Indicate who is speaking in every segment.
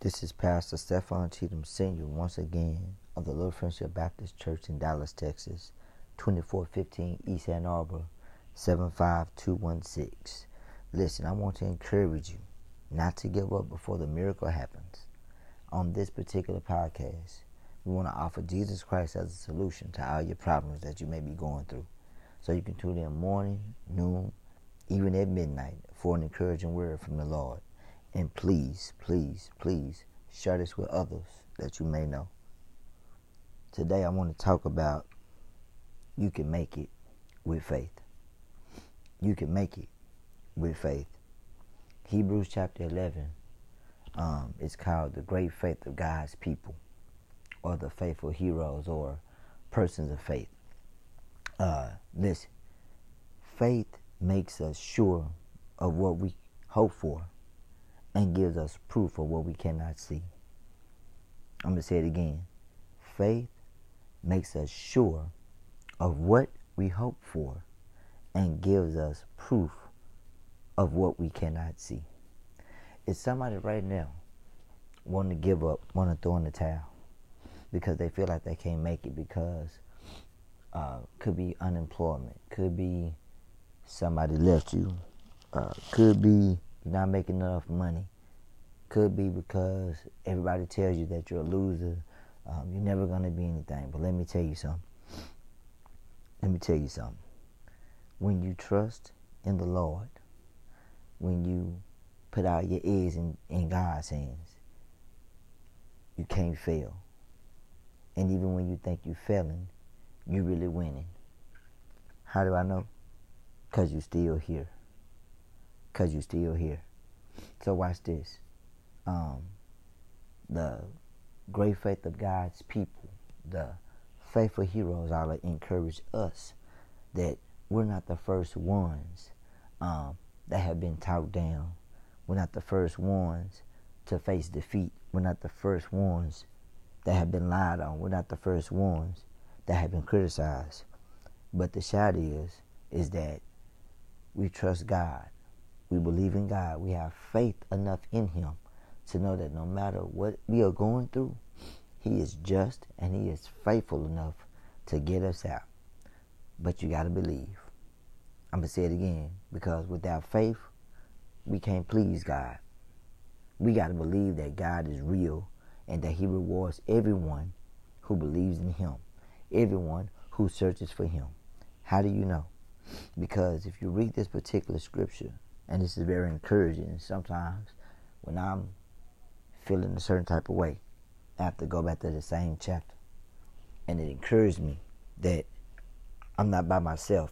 Speaker 1: This is Pastor Stefan Cheatham Sr. once again of the Little Friendship Baptist Church in Dallas, Texas, 2415 East Ann Arbor, 75216. Listen, I want to encourage you not to give up before the miracle happens. On this particular podcast, we want to offer Jesus Christ as a solution to all your problems that you may be going through. So you can tune in morning, noon, even at midnight for an encouraging word from the Lord. And please, please, please share this with others that you may know. Today I want to talk about you can make it with faith. You can make it with faith. Hebrews chapter 11 um, is called the great faith of God's people, or the faithful heroes, or persons of faith. Uh, listen, faith makes us sure of what we hope for and gives us proof of what we cannot see. I'm going to say it again. Faith makes us sure of what we hope for and gives us proof of what we cannot see. Is somebody right now wanting to give up, want to throw in the towel because they feel like they can't make it because uh, could be unemployment, could be somebody left you, uh, could be you're not making enough money. Could be because everybody tells you that you're a loser. Um, you're never going to be anything. But let me tell you something. Let me tell you something. When you trust in the Lord, when you put out your eggs in, in God's hands, you can't fail. And even when you think you're failing, you're really winning. How do I know? Because you're still here because you're still here. So watch this. Um, the great faith of God's people, the faithful heroes, all encourage us that we're not the first ones um, that have been talked down. We're not the first ones to face defeat. We're not the first ones that have been lied on. We're not the first ones that have been criticized. But the shout is, is that we trust God we believe in God. We have faith enough in Him to know that no matter what we are going through, He is just and He is faithful enough to get us out. But you got to believe. I'm going to say it again because without faith, we can't please God. We got to believe that God is real and that He rewards everyone who believes in Him, everyone who searches for Him. How do you know? Because if you read this particular scripture, and this is very encouraging. Sometimes when I'm feeling a certain type of way, I have to go back to the same chapter. And it encouraged me that I'm not by myself.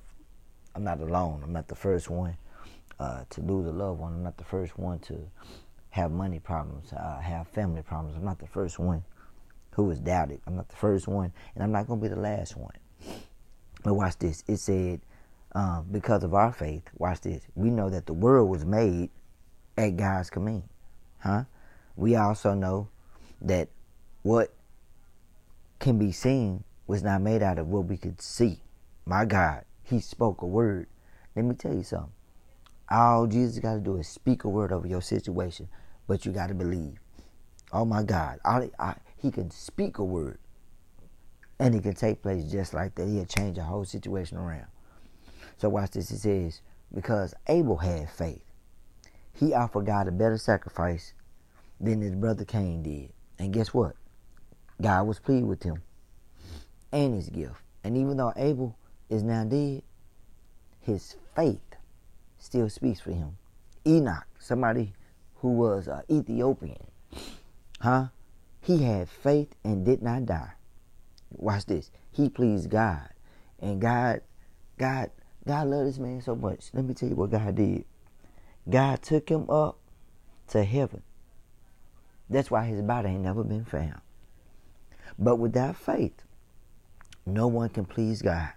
Speaker 1: I'm not alone. I'm not the first one uh, to lose a loved one. I'm not the first one to have money problems, uh, have family problems. I'm not the first one who was doubted. I'm not the first one, and I'm not going to be the last one. But watch this. It said, um, because of our faith, watch this, we know that the world was made at God's command. Huh? We also know that what can be seen was not made out of what we could see. My God, He spoke a word. Let me tell you something. All Jesus got to do is speak a word over your situation, but you got to believe. Oh my God, I, I, He can speak a word, and it can take place just like that. He'll change the whole situation around. So watch this. It says, because Abel had faith, he offered God a better sacrifice than his brother Cain did. And guess what? God was pleased with him and his gift. And even though Abel is now dead, his faith still speaks for him. Enoch, somebody who was an Ethiopian, huh? He had faith and did not die. Watch this. He pleased God. And God, God God loved this man so much. Let me tell you what God did. God took him up to heaven. That's why his body ain't never been found. But without faith, no one can please God.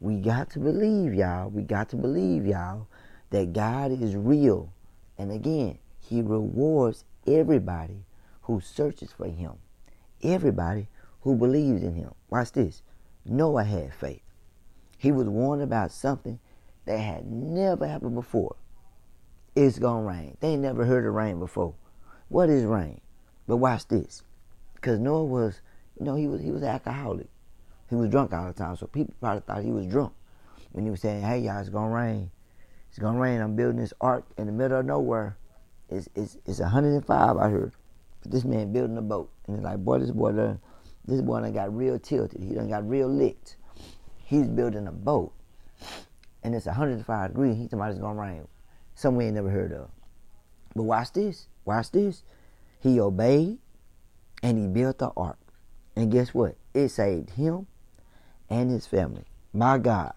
Speaker 1: We got to believe, y'all. We got to believe, y'all, that God is real. And again, he rewards everybody who searches for him. Everybody who believes in him. Watch this. Noah had faith. He was warned about something that had never happened before. It's gonna rain. They never heard of rain before. What is rain? But watch this. Because Noah was, you know, he was he was an alcoholic. He was drunk all the time. So people probably thought he was drunk. When he was saying, hey, y'all, it's to rain. It's to rain. I'm building this ark in the middle of nowhere. It's, it's, it's 105 I heard. But this man building a boat. And it's like, boy, this boy done, this boy done got real tilted. He done got real licked. He's building a boat. And it's 105 degrees. He somebody's going to rain. Somewhere he never heard of. But watch this. Watch this. He obeyed and he built the ark. And guess what? It saved him and his family. My God,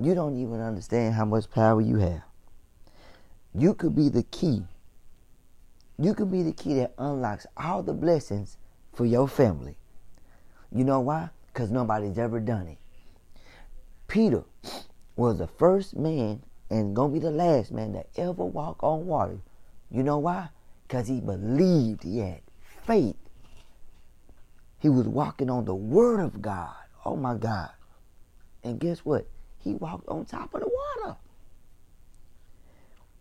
Speaker 1: you don't even understand how much power you have. You could be the key. You could be the key that unlocks all the blessings for your family. You know why? Because nobody's ever done it. Peter was the first man and gonna be the last man that ever walk on water. You know why? Because he believed he had faith. He was walking on the word of God. Oh my God. And guess what? He walked on top of the water.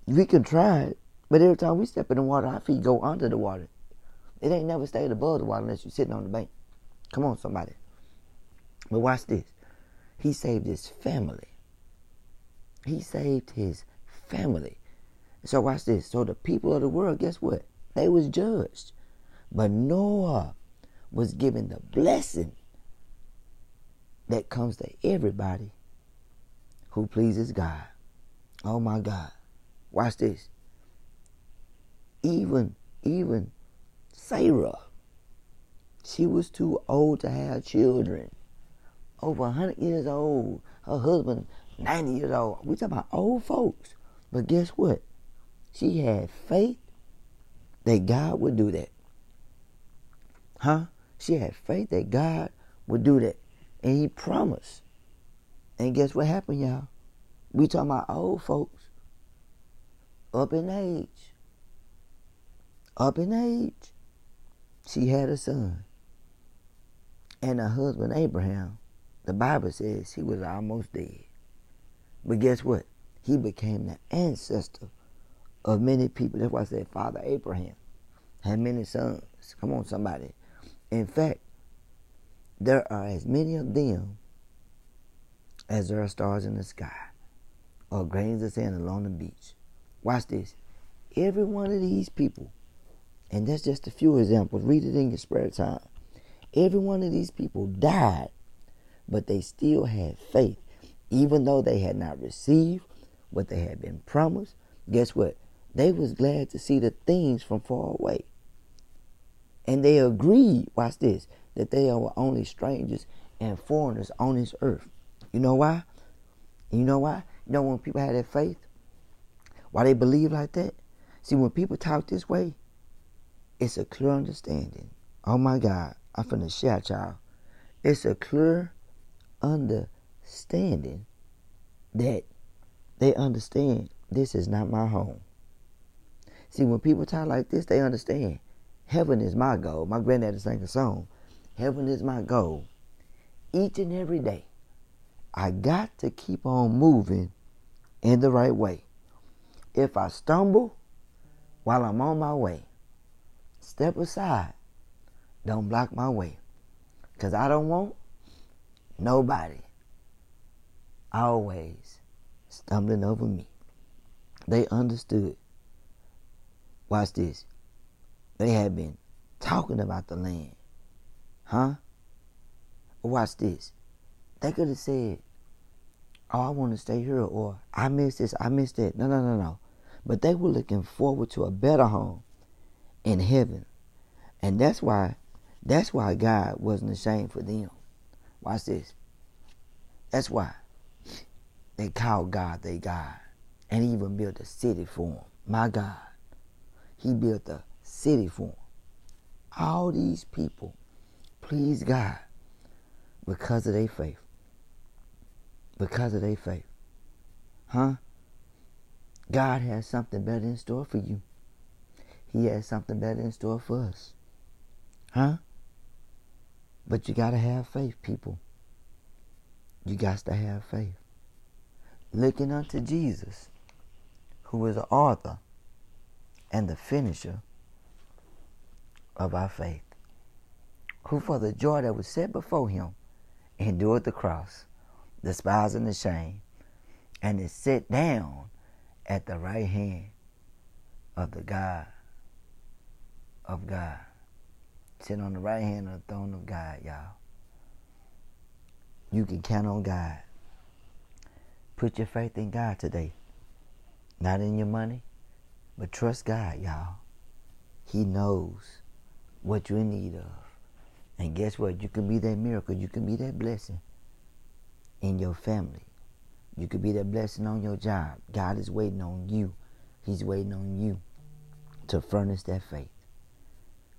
Speaker 1: We can try it, but every time we step in the water, our feet go under the water. It ain't never stayed above the water unless you're sitting on the bank. Come on, somebody. But watch this. He saved his family. He saved his family. So watch this. So the people of the world, guess what? They was judged. But Noah was given the blessing that comes to everybody who pleases God. Oh my God. Watch this. Even, even Sarah, she was too old to have children. Over 100 years old. Her husband, 90 years old. We talking about old folks. But guess what? She had faith that God would do that. Huh? She had faith that God would do that. And he promised. And guess what happened, y'all? We talking about old folks. Up in age. Up in age. She had a son. And her husband Abraham, the Bible says he was almost dead. But guess what? He became the ancestor of many people. That's why I said Father Abraham had many sons. Come on, somebody. In fact, there are as many of them as there are stars in the sky or grains of sand along the beach. Watch this. Every one of these people, and that's just a few examples, read it in your spare time. Every one of these people died, but they still had faith. Even though they had not received what they had been promised, guess what? They was glad to see the things from far away. And they agreed, watch this, that they are only strangers and foreigners on this earth. You know why? You know why? You know when people have that faith? Why they believe like that? See, when people talk this way, it's a clear understanding. Oh my God, I'm finna shout y'all. It's a clear understanding that they understand this is not my home. See, when people talk like this, they understand Heaven is my goal. My granddaddy sang a song. Heaven is my goal. Each and every day, I got to keep on moving in the right way. If I stumble while I'm on my way, step aside. Don't block my way. Because I don't want nobody always stumbling over me. They understood. Watch this. They had been talking about the land. Huh? Watch this. They could have said, Oh, I want to stay here, or I miss this, I miss that. No, no, no, no. But they were looking forward to a better home in heaven. And that's why that's why God wasn't ashamed for them. Watch this. That's why they called God their God. And he even built a city for them. My God. He built a city for them. All these people please God because of their faith. Because of their faith. Huh? God has something better in store for you. He has something better in store for us. Huh? But you got to have faith, people. You got to have faith. Looking unto Jesus, who is the author and the finisher of our faith, who for the joy that was set before him endured the cross, despising the shame, and is set down at the right hand of the God of God. Sit on the right hand of the throne of God, y'all. You can count on God. Put your faith in God today. Not in your money, but trust God, y'all. He knows what you're in need of. And guess what? You can be that miracle. You can be that blessing in your family. You could be that blessing on your job. God is waiting on you. He's waiting on you to furnish that faith.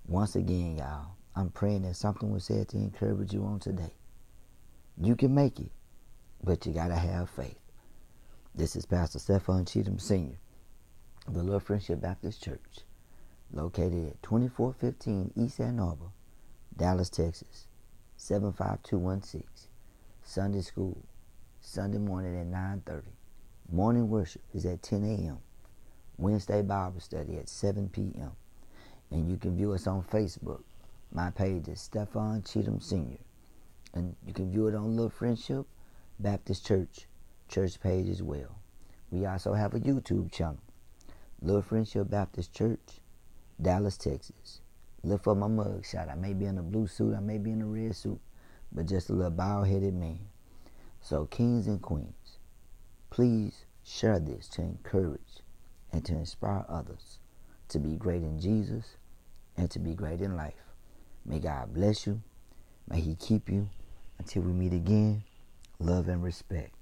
Speaker 1: Once again, y'all, I'm praying that something was said to encourage you on today. You can make it, but you got to have faith. This is Pastor Stephan Cheatham Sr. the Love Friendship Baptist Church, located at 2415 East Ann Arbor, Dallas, Texas, 75216. Sunday school, Sunday morning at 9.30. Morning worship is at 10 a.m. Wednesday Bible study at 7 p.m. And you can view us on Facebook. My page is Stefan Cheatham Sr. And you can view it on Little Friendship Baptist Church church page as well. We also have a YouTube channel, Little Friendship Baptist Church, Dallas, Texas. Look for my mug shot. I may be in a blue suit, I may be in a red suit, but just a little bald headed man. So, kings and queens, please share this to encourage and to inspire others to be great in Jesus and to be great in life. May God bless you. May He keep you until we meet again. Love and respect.